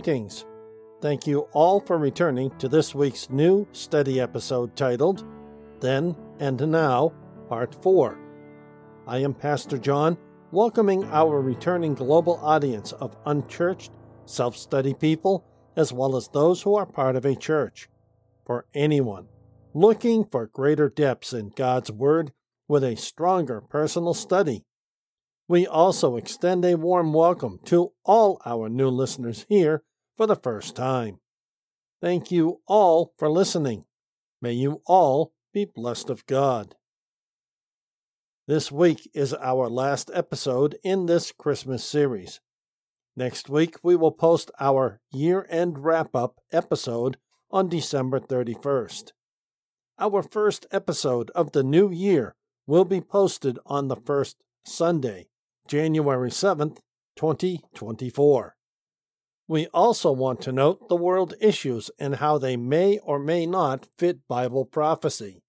Greetings. Thank you all for returning to this week's new study episode titled Then and Now, Part 4. I am Pastor John, welcoming our returning global audience of unchurched, self study people, as well as those who are part of a church. For anyone looking for greater depths in God's Word with a stronger personal study, we also extend a warm welcome to all our new listeners here for the first time. Thank you all for listening. May you all be blessed of God. This week is our last episode in this Christmas series. Next week, we will post our year end wrap up episode on December 31st. Our first episode of the new year will be posted on the first Sunday January 7th, 2024. We also want to note the world issues and how they may or may not fit Bible prophecy.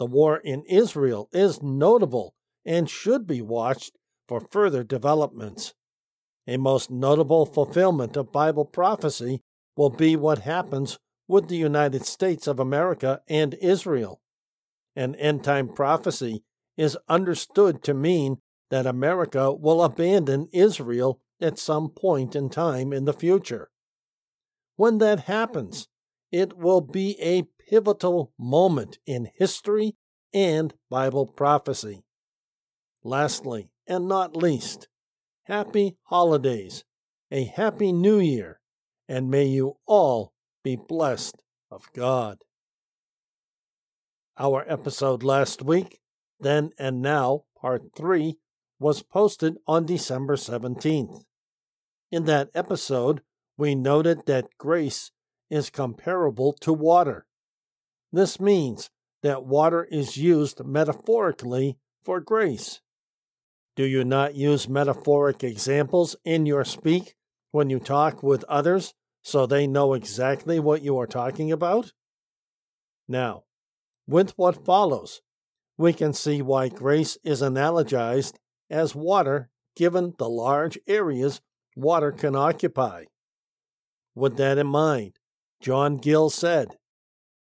The war in Israel is notable and should be watched for further developments. A most notable fulfillment of Bible prophecy will be what happens with the United States of America and Israel. An end time prophecy is understood to mean that America will abandon Israel at some point in time in the future. When that happens, it will be a pivotal moment in history and Bible prophecy. Lastly, and not least, happy holidays, a happy new year, and may you all be blessed of God. Our episode last week, Then and Now, Part 3, was posted on December 17th. In that episode, we noted that grace is comparable to water. This means that water is used metaphorically for grace. Do you not use metaphoric examples in your speak when you talk with others so they know exactly what you are talking about? Now, with what follows, we can see why grace is analogized as water given the large areas water can occupy. With that in mind, John Gill said,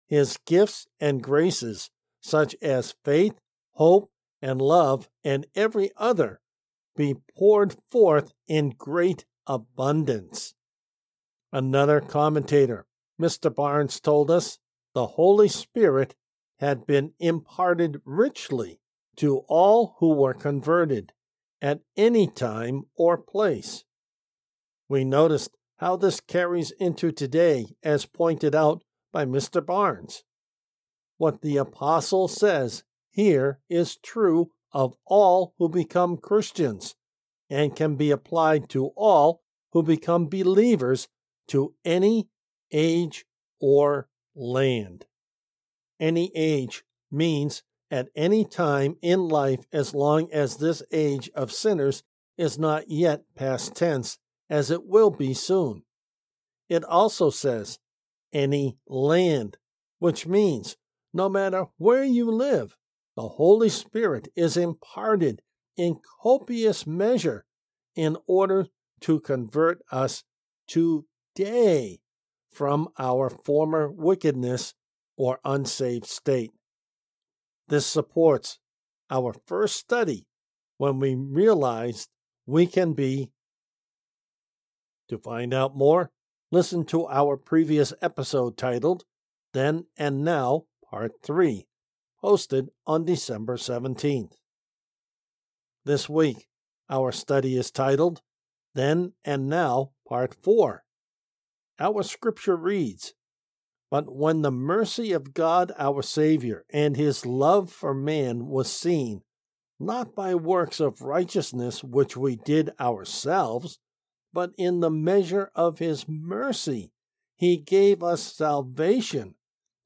His gifts and graces, such as faith, hope, and love, and every other, be poured forth in great abundance. Another commentator, Mr. Barnes, told us the Holy Spirit had been imparted richly to all who were converted at any time or place. We noticed how this carries into today, as pointed out by Mr. Barnes. What the Apostle says here is true of all who become Christians and can be applied to all who become believers to any age or land. Any age means at any time in life as long as this age of sinners is not yet past tense, as it will be soon. It also says any land, which means no matter where you live, the Holy Spirit is imparted in copious measure in order to convert us today from our former wickedness or unsaved state. This supports our first study when we realized we can be. To find out more, listen to our previous episode titled Then and Now, Part 3, posted on December 17th. This week, our study is titled Then and Now, Part 4. Our scripture reads but when the mercy of God our Savior and his love for man was seen, not by works of righteousness which we did ourselves, but in the measure of his mercy, he gave us salvation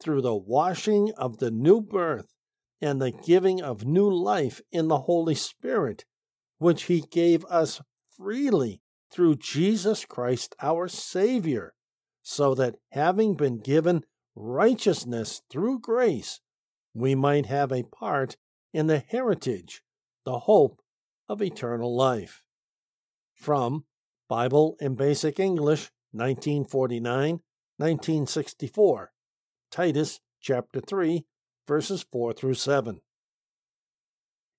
through the washing of the new birth and the giving of new life in the Holy Spirit, which he gave us freely through Jesus Christ our Savior so that having been given righteousness through grace, we might have a part in the heritage, the hope of eternal life. From Bible in Basic English, 1949, 1964, Titus chapter 3, verses 4 through 7.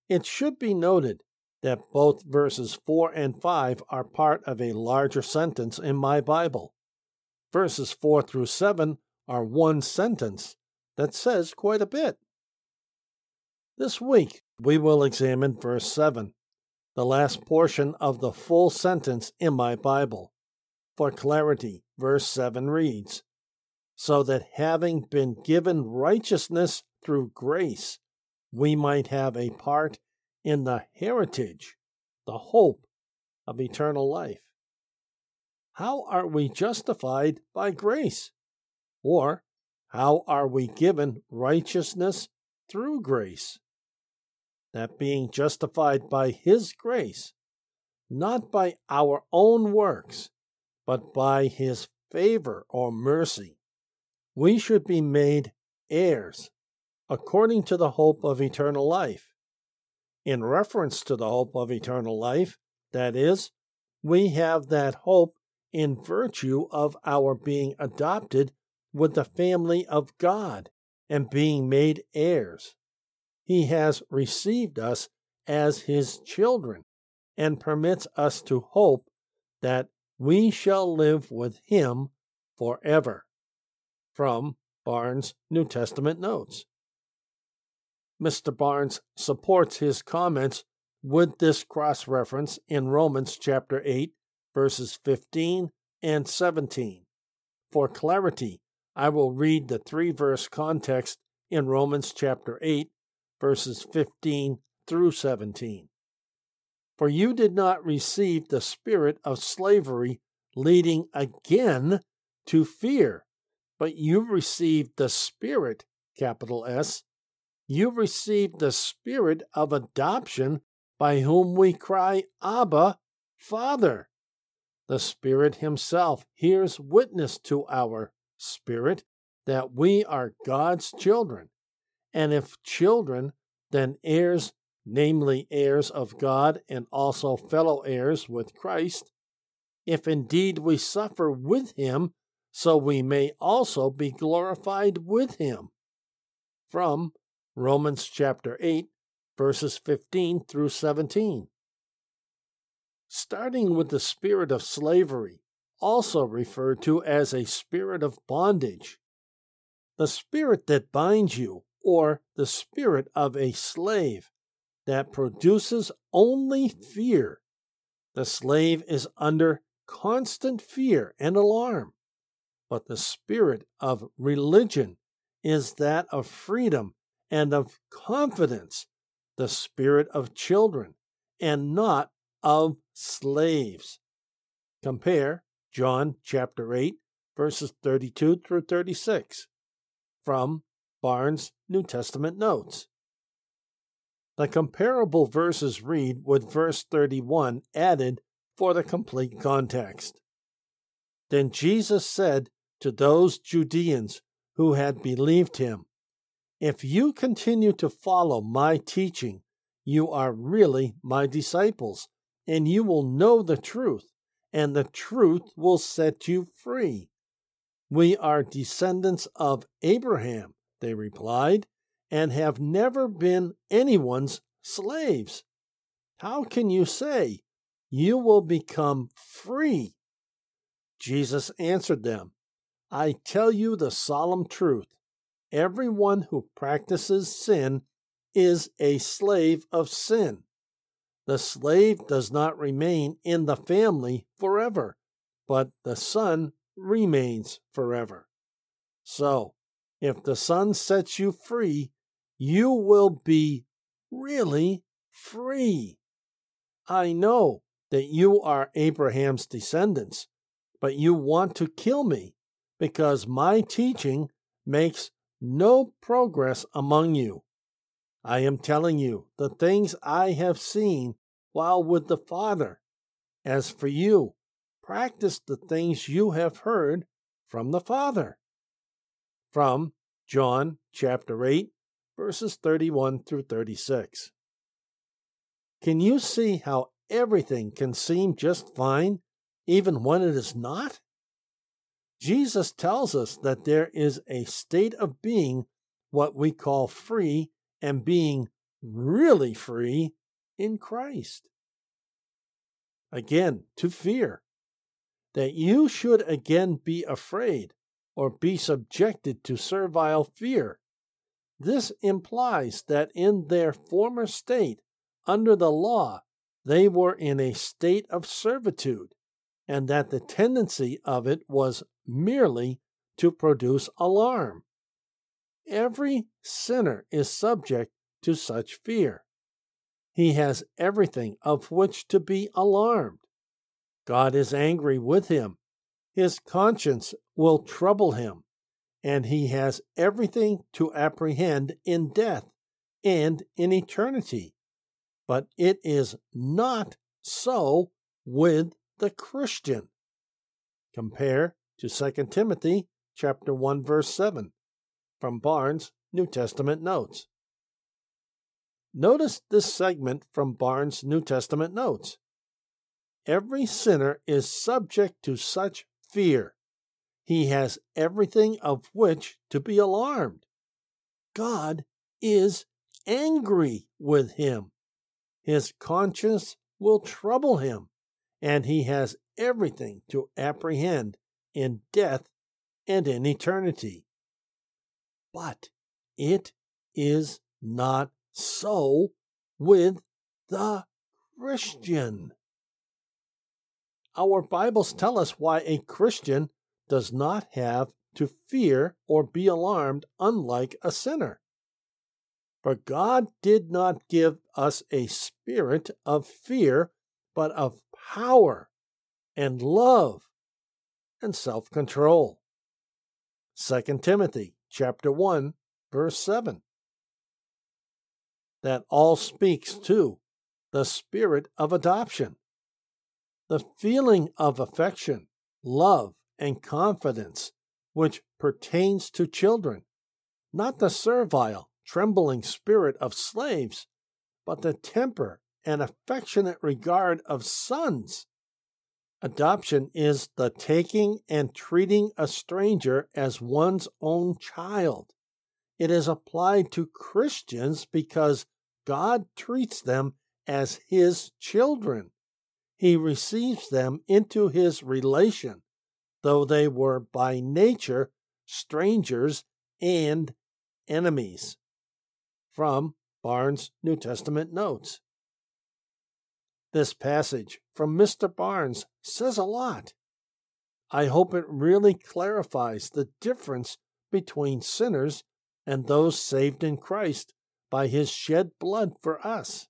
It should be noted that both verses 4 and 5 are part of a larger sentence in my Bible. Verses 4 through 7 are one sentence that says quite a bit. This week, we will examine verse 7, the last portion of the full sentence in my Bible. For clarity, verse 7 reads So that having been given righteousness through grace, we might have a part in the heritage, the hope of eternal life. How are we justified by grace? Or how are we given righteousness through grace? That being justified by His grace, not by our own works, but by His favor or mercy, we should be made heirs according to the hope of eternal life. In reference to the hope of eternal life, that is, we have that hope in virtue of our being adopted with the family of God and being made heirs. He has received us as his children and permits us to hope that we shall live with him forever. From Barnes' New Testament Notes. Mr. Barnes supports his comments with this cross reference in Romans chapter 8, verses 15 and 17. For clarity, I will read the three verse context in Romans chapter 8, verses 15 through 17. For you did not receive the spirit of slavery leading again to fear, but you received the spirit, capital S, you received the spirit of adoption by whom we cry, Abba, Father. The Spirit Himself hears witness to our spirit that we are God's children. And if children, then heirs, namely heirs of God and also fellow heirs with Christ. If indeed we suffer with Him, so we may also be glorified with Him. From Romans chapter 8, verses 15 through 17. Starting with the spirit of slavery, also referred to as a spirit of bondage. The spirit that binds you, or the spirit of a slave, that produces only fear. The slave is under constant fear and alarm. But the spirit of religion is that of freedom and of confidence, the spirit of children, and not of slaves. Compare John chapter 8, verses 32 through 36 from Barnes' New Testament Notes. The comparable verses read with verse 31 added for the complete context. Then Jesus said to those Judeans who had believed him, if you continue to follow my teaching, you are really my disciples, and you will know the truth, and the truth will set you free. We are descendants of Abraham, they replied, and have never been anyone's slaves. How can you say, You will become free? Jesus answered them, I tell you the solemn truth everyone who practices sin is a slave of sin. The slave does not remain in the family forever, but the son remains forever. So, if the son sets you free, you will be really free. I know that you are Abraham's descendants, but you want to kill me because my teaching makes no progress among you. I am telling you the things I have seen while with the Father. As for you, practice the things you have heard from the Father. From John chapter 8, verses 31 through 36. Can you see how everything can seem just fine, even when it is not? Jesus tells us that there is a state of being what we call free and being really free in Christ. Again, to fear. That you should again be afraid or be subjected to servile fear. This implies that in their former state, under the law, they were in a state of servitude, and that the tendency of it was merely to produce alarm. Every sinner is subject to such fear. He has everything of which to be alarmed. God is angry with him. His conscience will trouble him, and he has everything to apprehend in death and in eternity. But it is not so with the Christian. Compare to 2 Timothy chapter 1 verse 7 from Barnes New Testament Notes. Notice this segment from Barnes New Testament Notes. Every sinner is subject to such fear. He has everything of which to be alarmed. God is angry with him. His conscience will trouble him, and he has everything to apprehend in death and in eternity. But it is not so with the Christian. Our Bibles tell us why a Christian does not have to fear or be alarmed, unlike a sinner. For God did not give us a spirit of fear, but of power and love and self-control. 2 Timothy chapter 1 verse 7 that all speaks to the spirit of adoption. The feeling of affection, love, and confidence which pertains to children, not the servile, trembling spirit of slaves, but the temper and affectionate regard of sons. Adoption is the taking and treating a stranger as one's own child. It is applied to Christians because God treats them as His children. He receives them into His relation, though they were by nature strangers and enemies. From Barnes' New Testament Notes. This passage from Mr. Barnes says a lot. I hope it really clarifies the difference between sinners and those saved in Christ by his shed blood for us.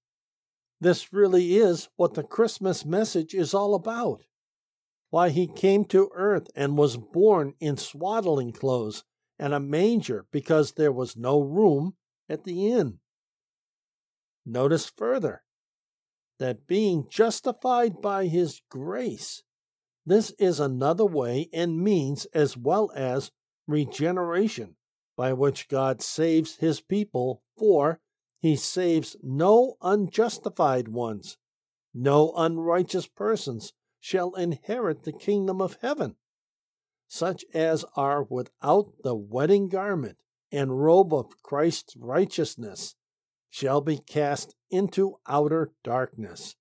This really is what the Christmas message is all about. Why he came to earth and was born in swaddling clothes and a manger because there was no room at the inn. Notice further that being justified by his grace, this is another way and means as well as regeneration by which God saves his people, for he saves no unjustified ones. No unrighteous persons shall inherit the kingdom of heaven. Such as are without the wedding garment and robe of Christ's righteousness shall be cast into outer darkness.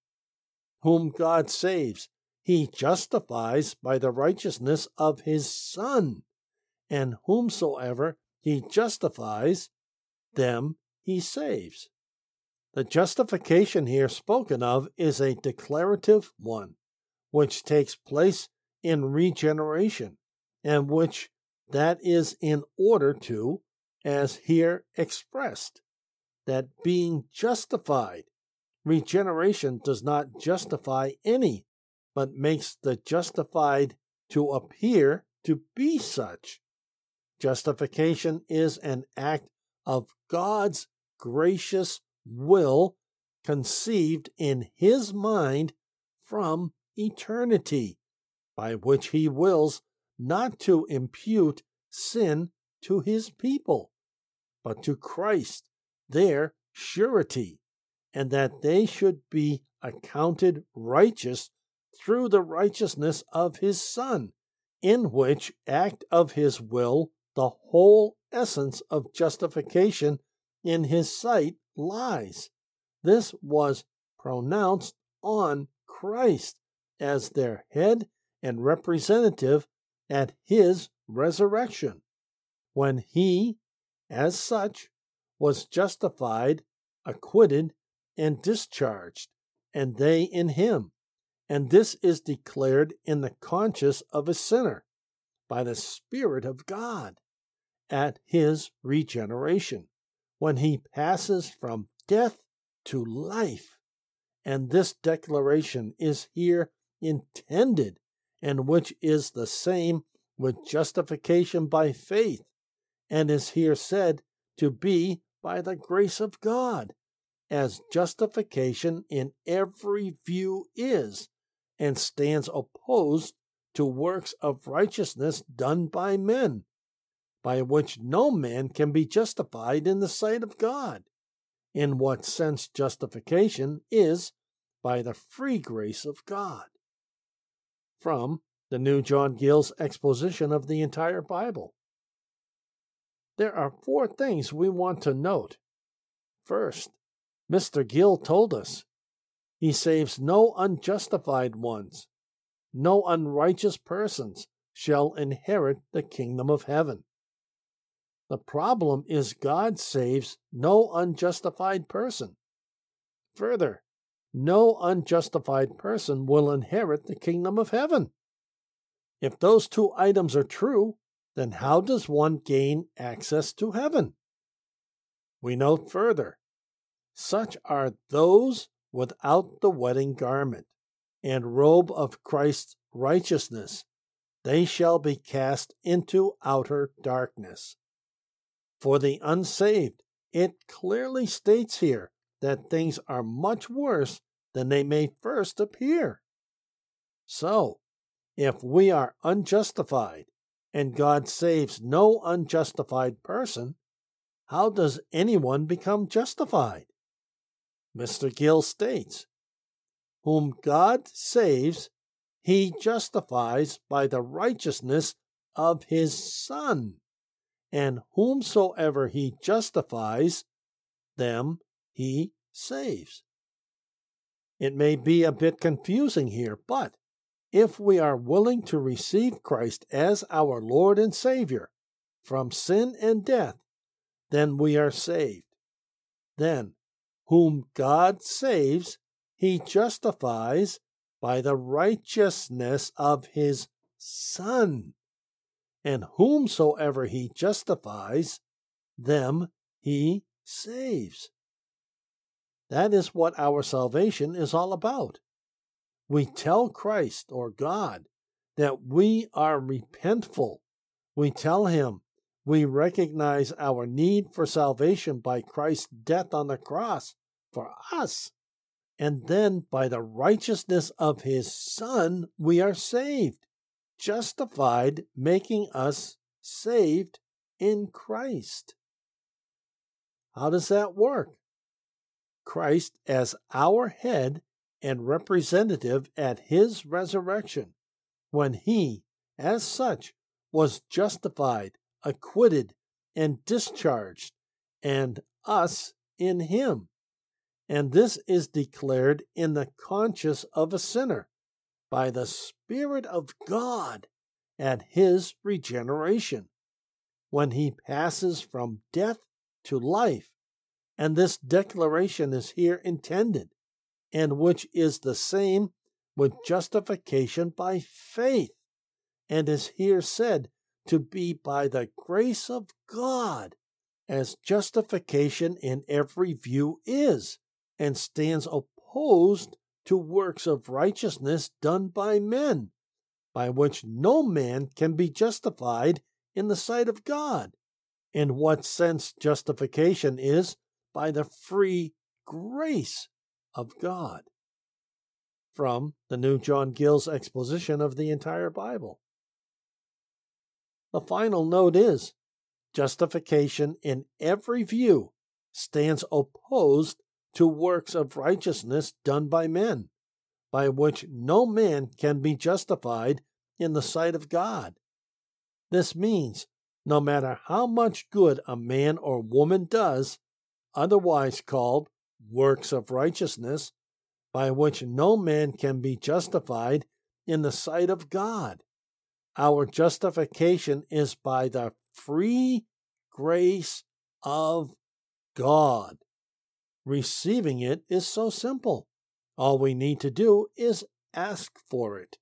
Whom God saves, he justifies by the righteousness of his Son, and whomsoever he justifies, them he saves. The justification here spoken of is a declarative one, which takes place in regeneration, and which that is in order to, as here expressed, that being justified, regeneration does not justify any, but makes the justified to appear to be such. Justification is an act of God's gracious will conceived in His mind from eternity, by which He wills not to impute sin to His people, but to Christ, their surety, and that they should be accounted righteous through the righteousness of His Son, in which act of his will the whole essence of justification in his sight lies. This was pronounced on Christ as their head and representative at his resurrection, when he, as such, was justified, acquitted, and discharged, and they in him. And this is declared in the conscience of a sinner by the Spirit of God at his regeneration, when he passes from death to life. And this declaration is here intended, and which is the same with justification by faith, and is here said to be by the grace of God, as justification in every view is, and stands opposed to works of righteousness done by men, by which no man can be justified in the sight of God. In what sense justification is by the free grace of God. From the New John Gill's exposition of the entire Bible. There are four things we want to note. First, Mr. Gill told us he saves no unjustified ones, no unrighteous persons shall inherit the kingdom of heaven. The problem is God saves no unjustified person. Further, no unjustified person will inherit the kingdom of heaven. If those two items are true, then how does one gain access to heaven? We note further such are those without the wedding garment and robe of Christ's righteousness. They shall be cast into outer darkness. For the unsaved, it clearly states here that things are much worse than they may first appear. So, if we are unjustified and God saves no unjustified person, how does anyone become justified? Mr. Gill states, Whom God saves, he justifies by the righteousness of his Son, and whomsoever he justifies, them he saves. It may be a bit confusing here, but if we are willing to receive Christ as our Lord and Savior from sin and death, then we are saved. Then, whom God saves, he justifies by the righteousness of his Son. And whomsoever he justifies, them he saves. That is what our salvation is all about we tell Christ or God that we are repentful. We tell Him we recognize our need for salvation by Christ's death on the cross for us. And then by the righteousness of His Son, we are saved, justified, making us saved in Christ. How does that work? Christ, as our head, and representative at his resurrection, when he, as such, was justified, acquitted, and discharged, and us in him. And this is declared in the conscience of a sinner by the Spirit of God at his regeneration, when he passes from death to life. And this declaration is here intended and which is the same with justification by faith, and is here said to be by the grace of God, as justification in every view is, and stands opposed to works of righteousness done by men, by which no man can be justified in the sight of God. In what sense justification is by the free grace of God. From the New John Gill's exposition of the entire Bible. The final note is justification in every view stands opposed to works of righteousness done by men, by which no man can be justified in the sight of God. This means no matter how much good a man or woman does, otherwise called works of righteousness, by which no man can be justified in the sight of God. Our justification is by the free grace of God. Receiving it is so simple. All we need to do is ask for it.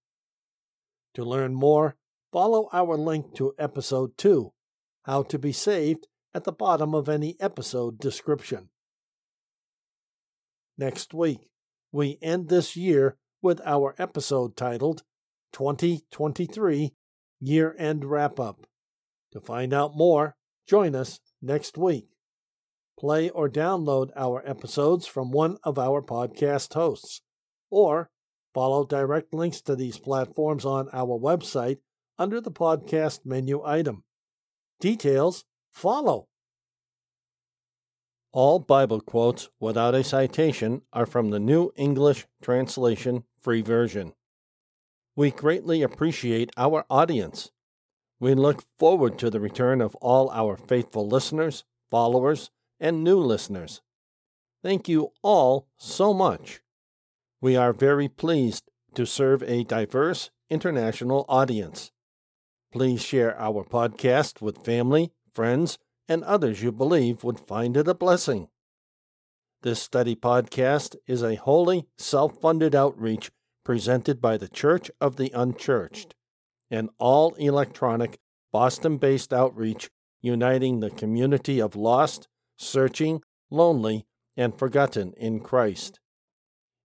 To learn more, follow our link to episode 2, How to Be Saved, at the bottom of any episode description. Next week, we end this year with our episode titled 2023 Year End Wrap Up. To find out more, join us next week. Play or download our episodes from one of our podcast hosts, or follow direct links to these platforms on our website under the podcast menu item. Details follow. All Bible quotes without a citation are from the New English Translation Free Version. We greatly appreciate our audience. We look forward to the return of all our faithful listeners, followers, and new listeners. Thank you all so much. We are very pleased to serve a diverse international audience. Please share our podcast with family, friends, and others you believe would find it a blessing. This study podcast is a wholly self funded outreach presented by the Church of the Unchurched, an all electronic Boston based outreach uniting the community of lost, searching, lonely, and forgotten in Christ.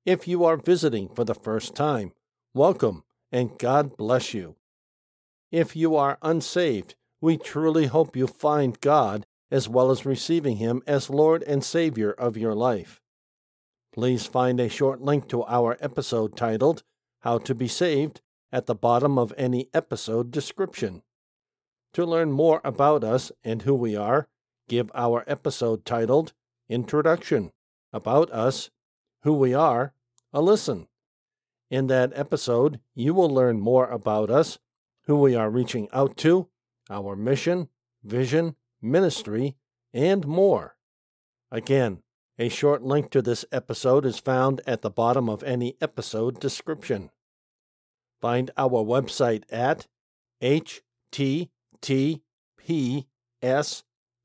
If you are visiting for the first time, welcome and God bless you. If you are unsaved, we truly hope you find God as well as receiving Him as Lord and Savior of your life. Please find a short link to our episode titled How to Be Saved at the bottom of any episode description. To learn more about us and who we are, give our episode titled Introduction About Us, Who We Are, a listen. In that episode, you will learn more about us, who we are reaching out to, our mission, vision, ministry, and more. Again, a short link to this episode is found at the bottom of any episode description. Find our website at https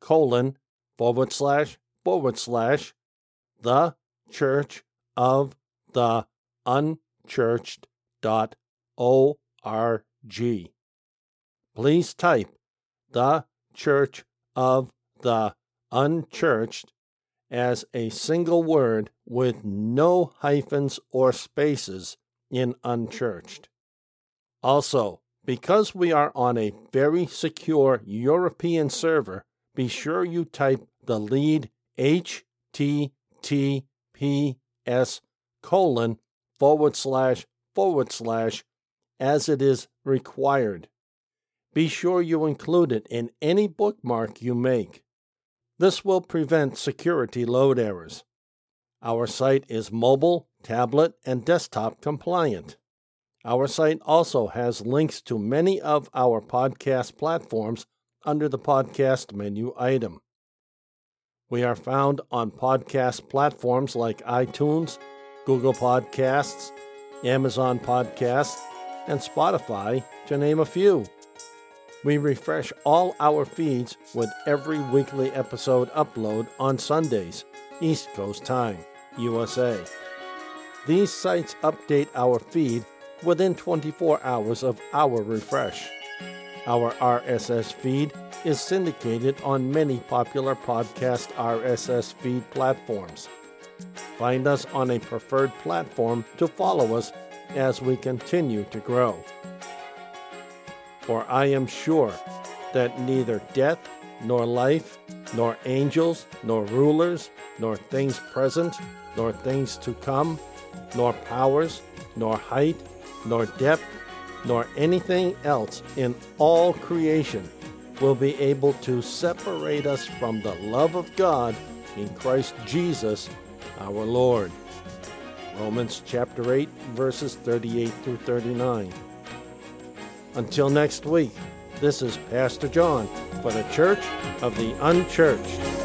colon forward slash forward slash the church of the unchurched dot org. Please type the church of the unchurched as a single word with no hyphens or spaces in unchurched. Also, because we are on a very secure European server, be sure you type the lead https colon forward slash forward slash as it is required. Be sure you include it in any bookmark you make. This will prevent security load errors. Our site is mobile, tablet, and desktop compliant. Our site also has links to many of our podcast platforms under the podcast menu item. We are found on podcast platforms like iTunes, Google Podcasts, Amazon Podcasts, and Spotify, to name a few. We refresh all our feeds with every weekly episode upload on Sundays, East Coast Time, USA. These sites update our feed within 24 hours of our refresh. Our RSS feed is syndicated on many popular podcast RSS feed platforms. Find us on a preferred platform to follow us as we continue to grow. For I am sure that neither death, nor life, nor angels, nor rulers, nor things present, nor things to come, nor powers, nor height, nor depth, nor anything else in all creation will be able to separate us from the love of God in Christ Jesus our Lord. Romans chapter 8, verses 38 through 39. Until next week, this is Pastor John for the Church of the Unchurched.